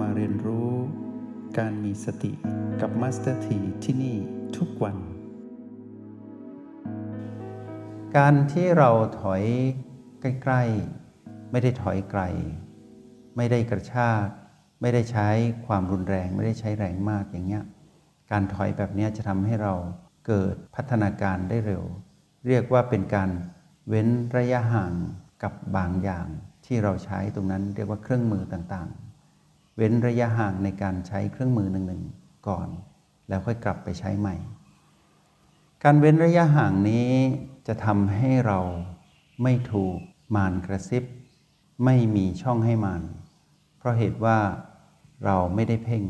มาเรียนรู้ การมีสติกับ Master T ที่นี่ทุกวัน การที่เราถอยใกล้ๆ ไม่ได้ถอยไกล ไม่ได้กระชาก ไม่ได้ใช้ความรุนแรง ไม่ได้ใช้แรงมากอย่างเงี้ย การถอยแบบนี้จะทำให้เราเกิดพัฒนาการได้เร็ว เรียกว่าเป็นการเว้นระยะห่างกับบางอย่างที่เราใช้ตรงนั้นเรียกว่าเครื่องมือต่างๆ เว้นระยะห่างในการใช้เครื่องมือหนึ่งๆก่อน แล้วค่อยกลับไปใช้ใหม่ การเว้นระยะห่างนี้จะทำให้เราไม่ถูกมารกระซิบ ไม่มีช่องให้มารเพราะเหตุว่าเราไม่ได้เพ่ง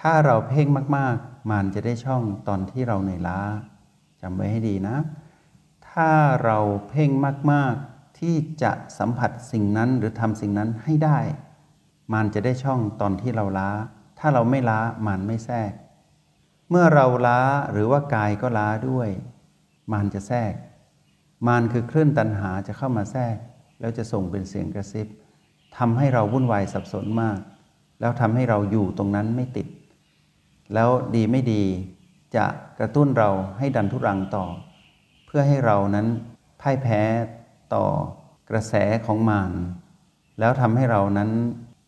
ถ้าเราเพ่งมากๆ มารจะได้ช่องตอนที่เราเหนื่อยล้าจำไว้ให้ดีนะ ถ้าเราเพ่งมากๆที่จะสัมผัสสิ่งนั้นหรือทำสิ่งนั้นให้ได้ มารจะได้ช่องตอนที่เราล้า ถ้าเราไม่ล้ามารไม่แทรก เมื่อเราล้าหรือว่ากายก็ล้าด้วยมารจะแทรกมารคือคลื่นตัณหาจะเข้ามาแทรก แล้วจะส่งเป็นเสียงกระซิบทำให้เราวุ่นวายสับสนมาก แล้วทำให้เราอยู่ตรงนั้นไม่ติด แล้วดีไม่ดีจะกระตุ้นเราให้ดันทุรังต่อ เพื่อให้เรานั้นพ่ายแพ้ต่อกระแสของมารแล้วทำให้เรานั้น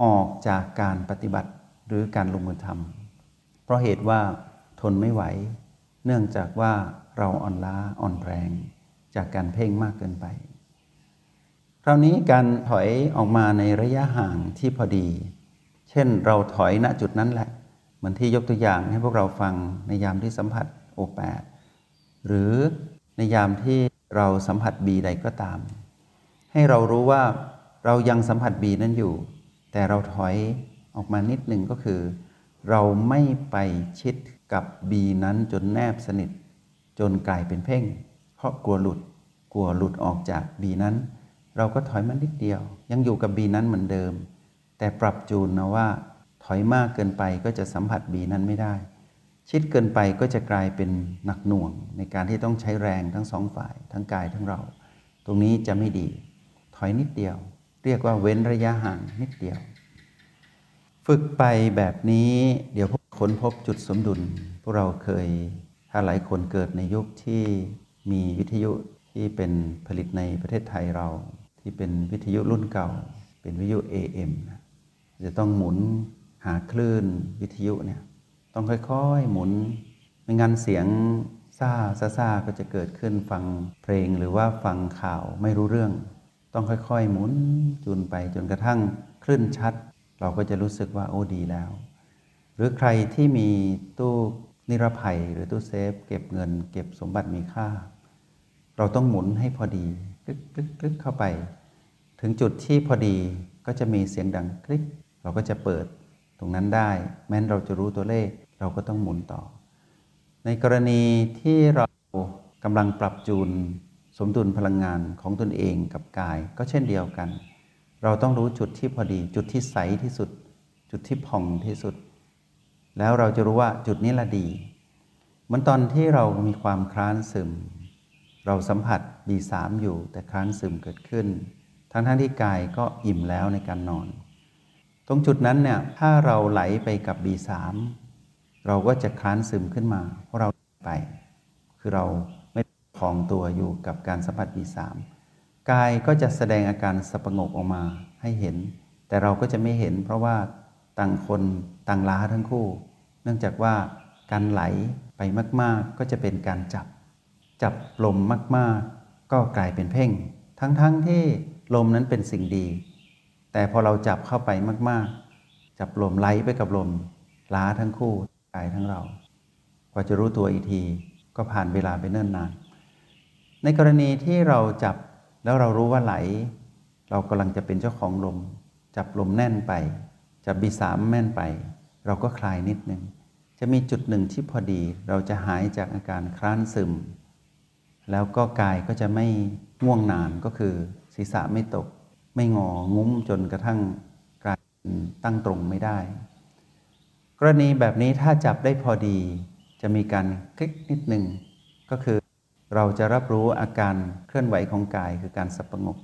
ออกจากการปฏิบัติหรือการลงมือทำเพราะเหตุว่าทนไม่ไหว เนื่องจากว่าเราอ่อนล้าอ่อนแรง จากการเพ่งมากเกินไป คราวนี้การถอยออกมาในระยะห่างที่พอดี เช่นเราถอยณจุดนั้นแหละ เหมือนที่ยกตัวอย่างให้พวกเราฟังในยามที่สัมผัสโอแปดหรือในยามที่เราสัมผัสบีใดก็ตาม ให้เรารู้ว่าเรายังสัมผัสบีนั้นอยู่ แต่เราถอยออกมานิดหนึ่งก็คือ เราไม่ไปชิดกับบีนั้นจนแนบสนิท จนกลายเป็นเพ่ง เพราะกลัวหลุดกลัวหลุดออกจากบีนั้น เราก็ถอยมานิดเดียว ยังอยู่กับบีนั้นเหมือนเดิม แต่ปรับจูนนะว่า ถอยมากเกินไปก็จะสัมผัสบีนั้นไม่ได้ ชิดเกินไปก็จะกลายเป็นหนักหน่วง ในการที่ต้องใช้แรงทั้งสองฝ่าย ทั้งกายทั้งเรา ตรงนี้จะไม่ดี ถอยนิดเดียว เรียกว่าเว้นระยะห่างนิดเดียว ฝึกไปแบบนี้เดี๋ยวพวกค้นพบจุดสมดุล พวกเราเคยถ้าหลายคนเกิดในยุคที่มีวิทยุที่เป็นผลิตในประเทศไทยเรา ที่เป็นวิทยุรุ่นเก่า เป็นวิทยุ AM จะต้องหมุนหาคลื่นวิทยุเนี่ยต้องค่อยๆหมุนไม่งั้นเสียงซ่าซาซาก็จะเกิดขึ้นฟังเพลงหรือว่าฟังข่าวไม่รู้เรื่อง ต้องค่อยๆ หมุนจูนไปจนกระทั่งคลื่นชัด เราก็จะรู้สึกว่าโอ้ดีแล้ว หรือใครที่มีตู้นิรภัยหรือตู้เซฟ เก็บเงิน เก็บสมบัติมีค่า เราต้องหมุนให้พอดีคลิกคลิกคลิกเข้าไป ถึงจุดที่พอดีก็จะมีเสียงดังคลิก เราก็จะเปิดตรงนั้นได้ แม้นเราจะรู้ตัวเลขเราก็ต้องหมุนต่อ ในกรณีที่เรากำลังปรับจูน สมดุลพลังงานของตนเองกับกายก็เช่นเดียวกัน เราต้องรู้จุดที่พอดีจุดที่ใสที่สุด จุดที่ผ่องที่สุด แล้วเราจะรู้ว่าจุดนี้ละดีเหมือนตอนที่เรามีความคลานซึม เราสัมผัส B3 อยู่แต่คลานซึมเกิดขึ้น ทั้งทั้งที่กายก็อิ่มแล้วในการนอน ตรงจุดนั้นเนี่ยถ้าเราไหลไปกับ B3 เราก็จะคลานซึมขึ้นมาเพราะเราไป คือเรา ไม่คองตัวอยู่กับการสัมผัส B3 กายก็จะแสดงอาการสปงกออกมาให้เห็น แต่เราก็จะไม่เห็น เพราะว่าต่างคนต่างล้าทั้งคู่ เนื่องจากว่าการไหลไปมาก ๆ ก็จะเป็นการจับ จับลมมาก ๆ ก็กลายเป็นเพ่ง ทั้งๆทที่ลมนั้นเป็นสิ่งดี แต่พอเราจับเข้าไปมาก ๆ จับลมไหลไปกับลม ล้าทั้งคู่กายทั้งเรา กว่าจะรู้ตัวอีกที ก็ผ่านเวลาไปเนิ่นนาน ในกรณีที่เราจับแล้วเรารู้ว่าไหล เรากำลังจะเป็นเจ้าของลม จับลมแน่นไป จับบีสามแม่นไป เราก็คลายนิดนึง จะมีจุดหนึ่งที่พอดี เราจะหายจากอาการคลานซึม แล้วก็กายก็จะไม่ง่วงนานก็คือ ศีรษะไม่ตก ไม่งองุ้มจนกระทั่งกลายตั้งตรงไม่ได้ กรณีแบบนี้ถ้าจับได้พอดี จะมีการคลิกนิดหนึ่งก็คือ เราจะรับรู้อาการเคลื่อนไหวของกายคือการสับประงก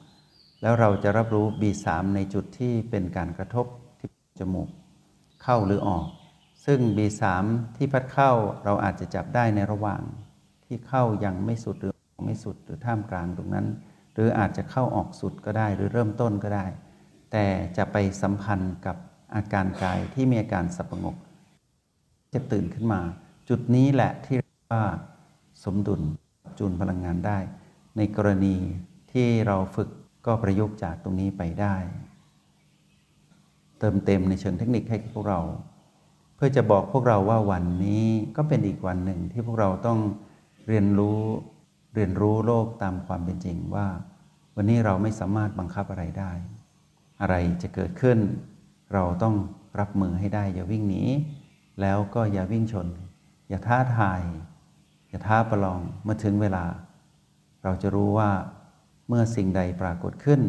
แล้วเราจะรับรู้ B3 ในจุดที่เป็นการกระทบที่จมูก เข้าหรือออก ซึ่ง B3 ที่พัดเข้าเราอาจจะจับได้ในระหว่าง ที่เข้ายังไม่สุดหรือไม่สุดหรือท่ามกลางตรงนั้น หรืออาจจะเข้าออกสุดก็ได้หรือเริ่มต้นก็ได้ แต่จะไปสัมพันธ์กับอาการกายที่มีอาการสับประงกจะตื่นขึ้นมา จุดนี้แหละที่เรียกว่าสมดุล จูนพลังงานได้ ในกรณีที่เราฝึกก็ประยุกต์จากตรงนี้ไปได้ เติมเต็มในเชิงเทคนิคให้พวกเรา เพื่อจะบอกพวกเราว่าวันนี้ก็เป็นอีกวันหนึ่งที่พวกเราต้องเรียนรู้เรียนรู้โลกตามความเป็นจริงว่า วันนี้เราไม่สามารถบังคับอะไรได้ อะไรจะเกิดขึ้น เราต้องรับมือให้ได้อย่าวิ่งหนีแล้วก็อย่าวิ่งชน อย่าท้าทาย อย่าท้าประลองเมื่อถึงเวลา เราจะรู้ว่าเมื่อสิ่งใดปรากฏขึ้น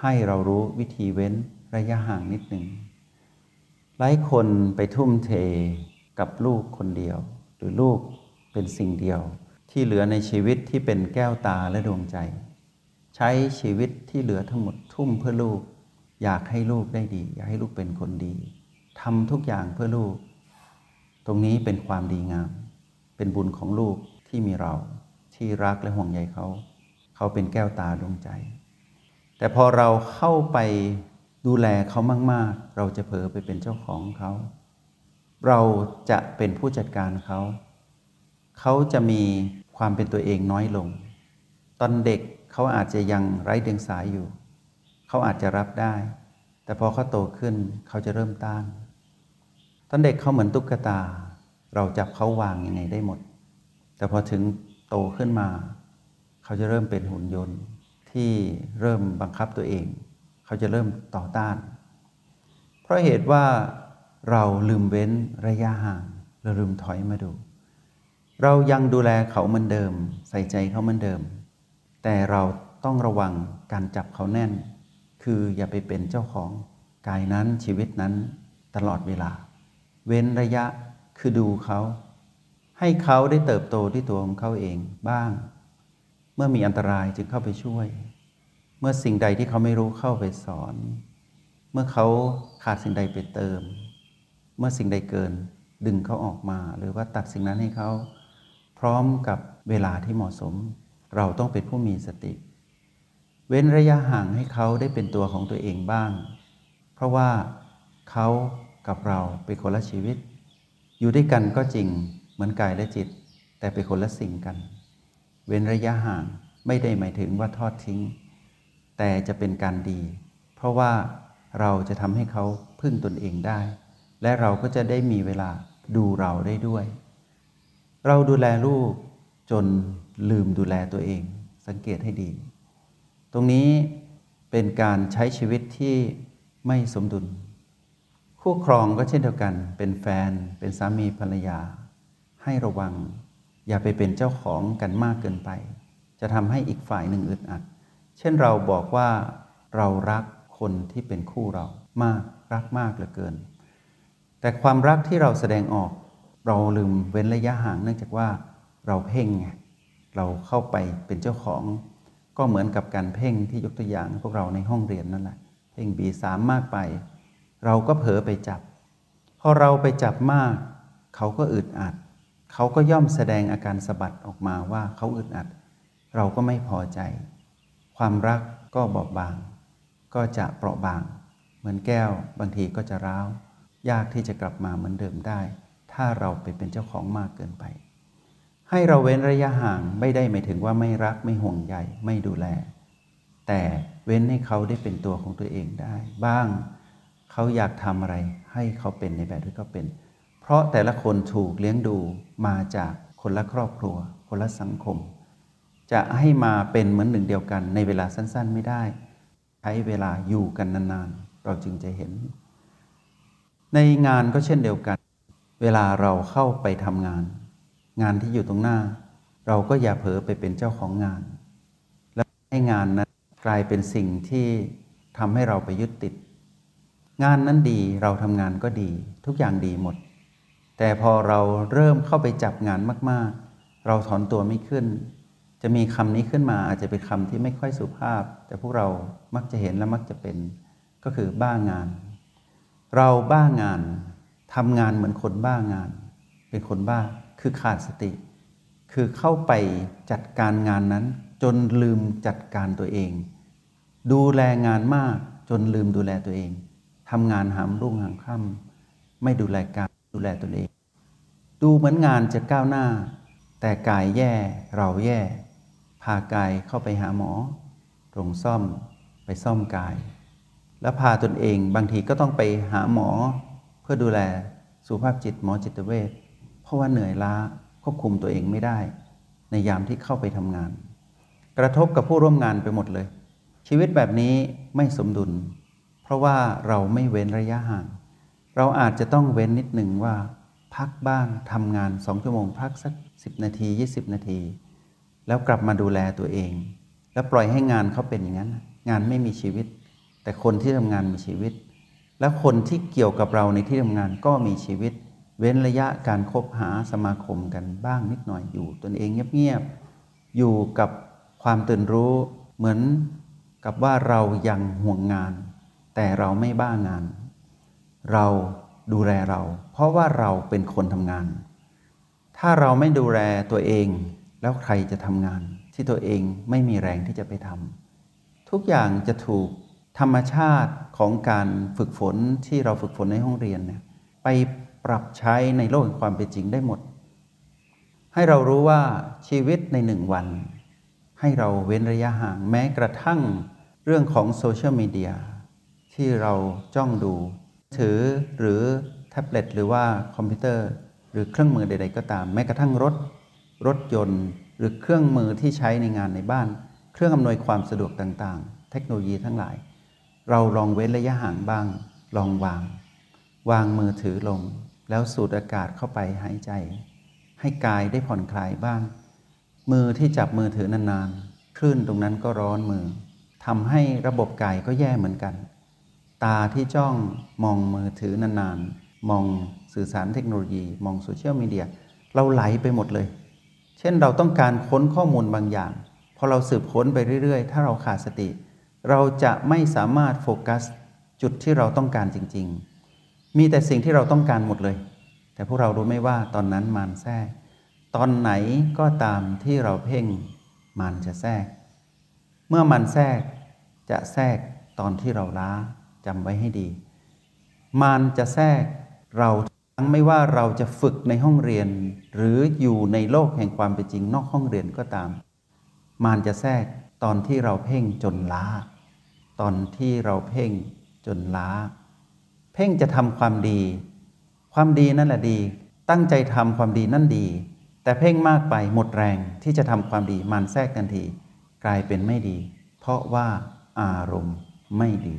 ให้เรารู้วิธีเว้นระยะห่างนิดหนึ่งหลายคนไปทุ่มเทกับลูกคนเดียว หรือลูกเป็นสิ่งเดียว ที่เหลือในชีวิตที่เป็นแก้วตาและดวงใจ ใช้ชีวิตที่เหลือทั้งหมดทุ่มเพื่อลูก อยากให้ลูกได้ดี อยากให้ลูกเป็นคนดีทำทุกอย่างเพื่อลูก ตรงนี้เป็นความดีงาม เป็นบุญของลูกที่มีเราที่รักและห่วงใยเขา เขาเป็นแก้วตาดวงใจ แต่พอเราเข้าไปดูแลเขามาก ๆ เราจะเผลอไปเป็นเจ้าของเขา เราจะเป็นผู้จัดการเขา เขาจะมีความเป็นตัวเองน้อยลง ตอนเด็กเขาอาจจะยังไร้เดียงสายอยู่ เขาอาจจะรับได้ แต่พอเขาโตขึ้นเขาจะเริ่มต้าน ตอนเด็กเขาเหมือนตุ๊กตา เราจับเขาวางยังไงได้หมด แต่พอถึงโตขึ้นมา เขาจะเริ่มเป็นหุ่นยนต์ที่เริ่มบังคับตัวเอง เขาจะเริ่มต่อต้าน เพราะเหตุว่าเราลืมเว้นระยะห่างเราลืมถอยมาดู เรายังดูแลเขาเหมือนเดิม ใส่ใจเขาเหมือนเดิม แต่เราต้องระวังการจับเขาแน่น คืออย่าไปเป็นเจ้าของกายนั้นชีวิตนั้นตลอดเวลา เว้นระยะ คือดูเขาให้เขาได้เติบโตที่ตัวของเขาเองบ้าง เมื่อมีอันตรายจึงเข้าไปช่วย เมื่อสิ่งใดที่เขาไม่รู้เข้าไปสอน เมื่อเขาขาดสิ่งใดไปเติม เมื่อสิ่งใดเกินดึงเขาออกมา หรือว่าตัดสิ่งนั้นให้เขา พร้อมกับเวลาที่เหมาะสม เราต้องเป็นผู้มีสติ เว้นระยะห่างให้เขาได้เป็นตัวของตัวเองบ้าง เพราะว่าเขากับเราเป็นคนละชีวิต อยู่ด้วยกันก็จริงเหมือนกายและจิต แต่เป็นคนละสิ่งกัน เว้นระยะห่างไม่ได้หมายถึงว่าทอดทิ้ง แต่จะเป็นการดี เพราะว่าเราจะทำให้เขาพึ่งตนเองได้ และเราก็จะได้มีเวลาดูเราได้ด้วย เราดูแลลูกจนลืมดูแลตัวเอง สังเกตให้ดี ตรงนี้เป็นการใช้ชีวิตที่ไม่สมดุล คู่ครองก็เช่นเดียวกัน เป็นแฟน เป็นสามีภรรยา ให้ระวัง อย่าไปเป็นเจ้าของกันมากเกินไป จะทำให้อีกฝ่ายหนึ่งอึดอัด เช่นเราบอกว่าเรารักคนที่เป็นคู่เรามากรักมากเหลือเกิน แต่ความรักที่เราแสดงออก เราลืมเว้นระยะห่างเนื่องจากว่าเราเพ่งไงเราเข้าไปเป็นเจ้าของ ก็เหมือนกับการเพ่งที่ยกตัวอย่างพวกเราในห้องเรียนนั่นแหละ เพ่งบีสามมากไป เราก็เผลอไปจับ พอเราไปจับมาก เขาก็อึดอัด เขาก็ย่อมแสดงอาการสะบัดออกมาว่าเขาอึดอัด เราก็ไม่พอใจ ความรักก็บอบบาง ก็จะเปราะบาง เหมือนแก้วบางทีก็จะร้าว ยากที่จะกลับมาเหมือนเดิมได้ ถ้าเราไปเป็นเจ้าของมากเกินไป ให้เราเว้นระยะห่างไม่ได้หมายถึงว่าไม่รักไม่ห่วงใยไม่ดูแล แต่เว้นให้เขาได้เป็นตัวของตัวเองได้ บ้าง เขาอยากทำอะไรให้เขาเป็นในแบบที่เขาเป็น เพราะแต่ละคนถูกเลี้ยงดูมาจากคนละครอบครัว คนละสังคม จะให้มาเป็นเหมือนหนึ่งเดียวกัน ในเวลาสั้นๆไม่ได้ ใช้เวลาอยู่กันนานๆ เราจึงจะเห็น ในงานก็เช่นเดียวกัน เวลาเราเข้าไปทำงาน งานที่อยู่ตรงหน้า เราก็อย่าเผลอไปเป็นเจ้าของงาน และให้งานนั้นกลายเป็นสิ่งที่ทำให้เราไปยึดติด งานนั้นดีเราทำงานก็ดี ทุกอย่างดีหมด แต่พอเราเริ่มเข้าไปจับงานมาก ๆ เราถอนตัวไม่ขึ้น จะมีคำนี้ขึ้นมาอาจจะเป็นคำที่ไม่ค่อยสุภาพ แต่พวกเรามักจะเห็นและมักจะเป็น ก็คือบ้างาน เราบ้างานทำงานเหมือนคนบ้างาน เป็นคนบ้าคือขาดสติ คือเข้าไปจัดการงานนั้น จนลืมจัดการตัวเอง ดูแลงานมากจนลืมดูแลตัวเอง ทำงานหามรุ่งหามค่ำไม่ดูแลการดูแลตัวเอง ดูเหมือนงานจะก้าวหน้า แต่กายแย่เราแย่ พากายเข้าไปหาหมอโรงซ่อมไปซ่อมกาย แล้วพาตนเองบางทีก็ต้องไปหาหมอ เพื่อดูแลสุขภาพจิตหมอจิตเวชเพราะว่าเหนื่อยล้าควบคุมตัวเองไม่ได้ ในยามที่เข้าไปทำงาน กระทบกับผู้ร่วมงานไปหมดเลย ชีวิตแบบนี้ไม่สมดุล เพราะว่าเราไม่เว้นระยะห่าง เราอาจจะต้องเว้นนิดหนึ่งว่า พักบ้างทำงานสองชั่วโมง พักสัก 10 นาที 20 นาที แล้วกลับมาดูแลตัวเอง แล้วปล่อยให้งานเขาเป็นอย่างนั้น งานไม่มีชีวิต แต่คนที่ทำงานมีชีวิต และคนที่เกี่ยวกับเราในที่ทำงานก็มีชีวิต เว้นระยะการคบหาสมาคมกันบ้างนิดหน่อยอยู่ ตนเองเงียบๆอยู่กับความตื่นรู้เหมือนกับว่าเรายังห่วงงาน แต่เราไม่บ้างาน เราดูแลเรา เพราะว่าเราเป็นคนทำงาน ถ้าเราไม่ดูแลตัวเอง แล้วใครจะทำงาน ที่ตัวเองไม่มีแรงที่จะไปทำทุกอย่างจะถูกธรรมชาติของการฝึกฝนที่เราฝึกฝนในห้องเรียนเนี่ยไปปรับใช้ในโลกแห่งความเป็นจริงได้หมด ให้เรารู้ว่าชีวิตในหนึ่งวัน ให้เราเว้นระยะห่างแม้กระทั่งเรื่องของโซเชียลมีเดีย ที่เราจ้องดู ถือหรือแท็บเล็ตหรือว่าคอมพิวเตอร์ หรือเครื่องมือใด ๆ ก็ตาม แม้กระทั่งรถ รถยนต์ หรือเครื่องมือที่ใช้ในงานในบ้าน เครื่องอำนวยความสะดวกต่างๆ เทคโนโลยีทั้งหลาย เราลองเว้นระยะห่างบ้าง ลองวาง วางมือถือลง แล้วสูดอากาศเข้าไปหายใจ ให้กายได้ผ่อนคลายบ้าง มือที่จับมือถือนานๆคลื่นตรงนั้นก็ร้อนมือทำให้ระบบกายก็แย่เหมือนกัน ตาที่จ้องมองมือถือนานๆ มองสื่อสารเทคโนโลยี มองโซเชียลมีเดีย เราไหลไปหมดเลย เช่นเราต้องการค้นข้อมูลบางอย่างพอเราสืบค้นไปเรื่อยๆ ถ้าเราขาดสติ เราจะไม่สามารถโฟกัสจุดที่เราต้องการจริง ๆ มีแต่สิ่งที่เราต้องการหมดเลย แต่พวกเรารู้ไหมว่าตอนนั้นมารแทรกตอนไหนก็ตามที่เราเพ่งมารจะแทรก เมื่อมันแทรกจะแทรกตอนที่เราล้า จำไว้ให้ดี มารจะแทรกเราทั้งไม่ว่าเราจะฝึกในห้องเรียน หรืออยู่ในโลกแห่งความเป็นจริงนอกห้องเรียนก็ตาม มารจะแทรกตอนที่เราเพ่งจนล้า ตอนที่เราเพ่งจนล้า เพ่งจะทำความดี ความดีนั่นแหละดี ตั้งใจทำความดีนั่นดี แต่เพ่งมากไปหมดแรงที่จะทำความดีมารแทรกทันที กลายเป็นไม่ดี เพราะว่าอารมณ์ไม่ดี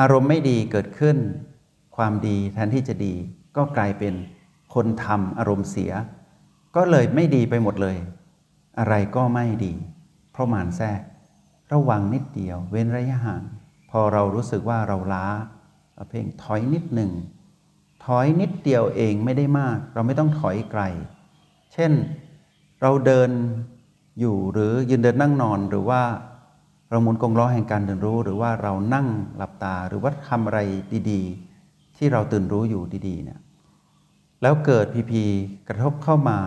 อารมณ์ไม่ดีเกิดขึ้น ความดีแทนที่จะดี ก็กลายเป็นคนทำอารมณ์เสีย ก็เลยไม่ดีไปหมดเลย อะไรก็ไม่ดี เพราะมารแทรกระวังนิดเดียว เว้นระยะห่าง พอเรารู้สึกว่าเราล้าเราเพ่งถอยนิดหนึ่ง ถอยนิดเดียวเองไม่ได้มาก เราไม่ต้องถอยไกล เช่นเราเดินอยู่หรือยืนเดินนั่งนอนหรือว่า เราหมุนกงล้อแห่งการตื่นรู้ หรือว่าเรานั่งหลับตาหรือว่าทำอะไรดีๆ ที่เราตื่นรู้อยู่ดีๆเนี่ยแล้วเกิดพีพีกระทบเข้ามา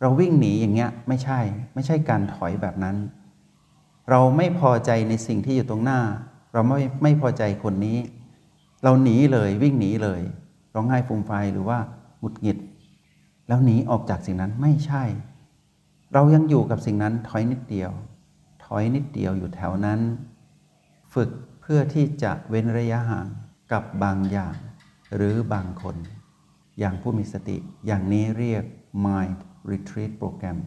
เราวิ่งหนีอย่างเงี้ยไม่ใช่ ไม่ใช่การถอยแบบนั้น เราไม่พอใจในสิ่งที่อยู่ตรงหน้า เราไม่ไม่พอใจคนนี้ เราหนีเลยวิ่งหนีเลยร้องไห้ฟูมไฟหรือว่าหงุดหงิด แล้วหนีออกจากสิ่งนั้นไม่ใช่ เรายังอยู่กับสิ่งนั้นถอยนิดเดียว อยนิดเดียวอยู่แถวนั้น ฝึกเพื่อที่จะเว้นระยะห่างกับบางอย่าง หรือบางคน อย่างผู้มีสติอย่างนี้เรียก Mind Retreat โปรแกรม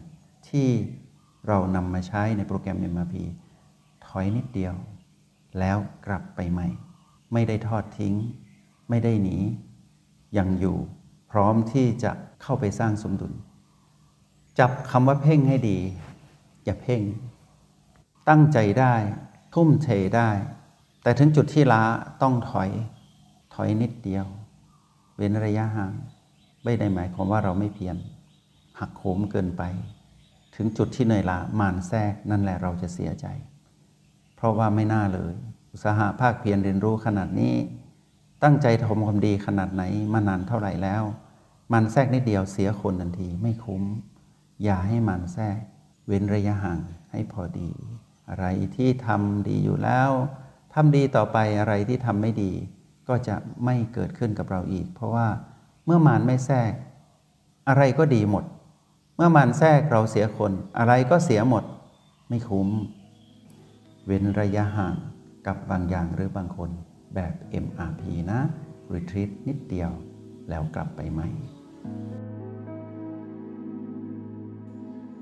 ที่เรานำมาใช้ในโปรแกรม MRP ถอยนิดเดียว แล้วกลับไปใหม่ ไม่ได้ทอดทิ้ง ไม่ได้หนี ยังอยู่ พร้อมที่จะเข้าไปสร้างสมดุล จับคำว่าเพ่งให้ดี อย่าเพ่ง ตั้งใจได้ ทุ่มเทได้ แต่ถึงจุดที่ล้าต้องถอย ถอยนิดเดียว เว้นระยะห่าง ไม่ได้หมายความว่าเราไม่เพียรหักโหมเกินไป ถึงจุดที่เหนื่อยล้ามานแทรกนั่นแหละเราจะเสียใจ เพราะว่าไม่น่าเลย อุตสาหะภาคเพียรเรียนรู้ขนาดนี้ ตั้งใจทำความดีขนาดไหนมานานเท่าไหร่แล้ว มันแทรกนิดเดียวเสียคนทันทีไม่คุ้ม อย่าให้มันแทรก เว้นระยะห่างให้พอดี อะไรที่ทำดีอยู่แล้วทำดีต่อไปอะไรที่ทำไม่ดี ก็จะไม่เกิดขึ้นกับเราอีก เพราะว่าเมื่อมารไม่แทรก อะไรก็ดีหมด เมื่อมารแทรกเราเสียคน อะไรก็เสียหมด ไม่คุ้ม เว้นระยะห่างกับบางอย่างหรือบางคนแบบ MRP นะ Retreat นิดเดียวแล้วกลับไปไหม่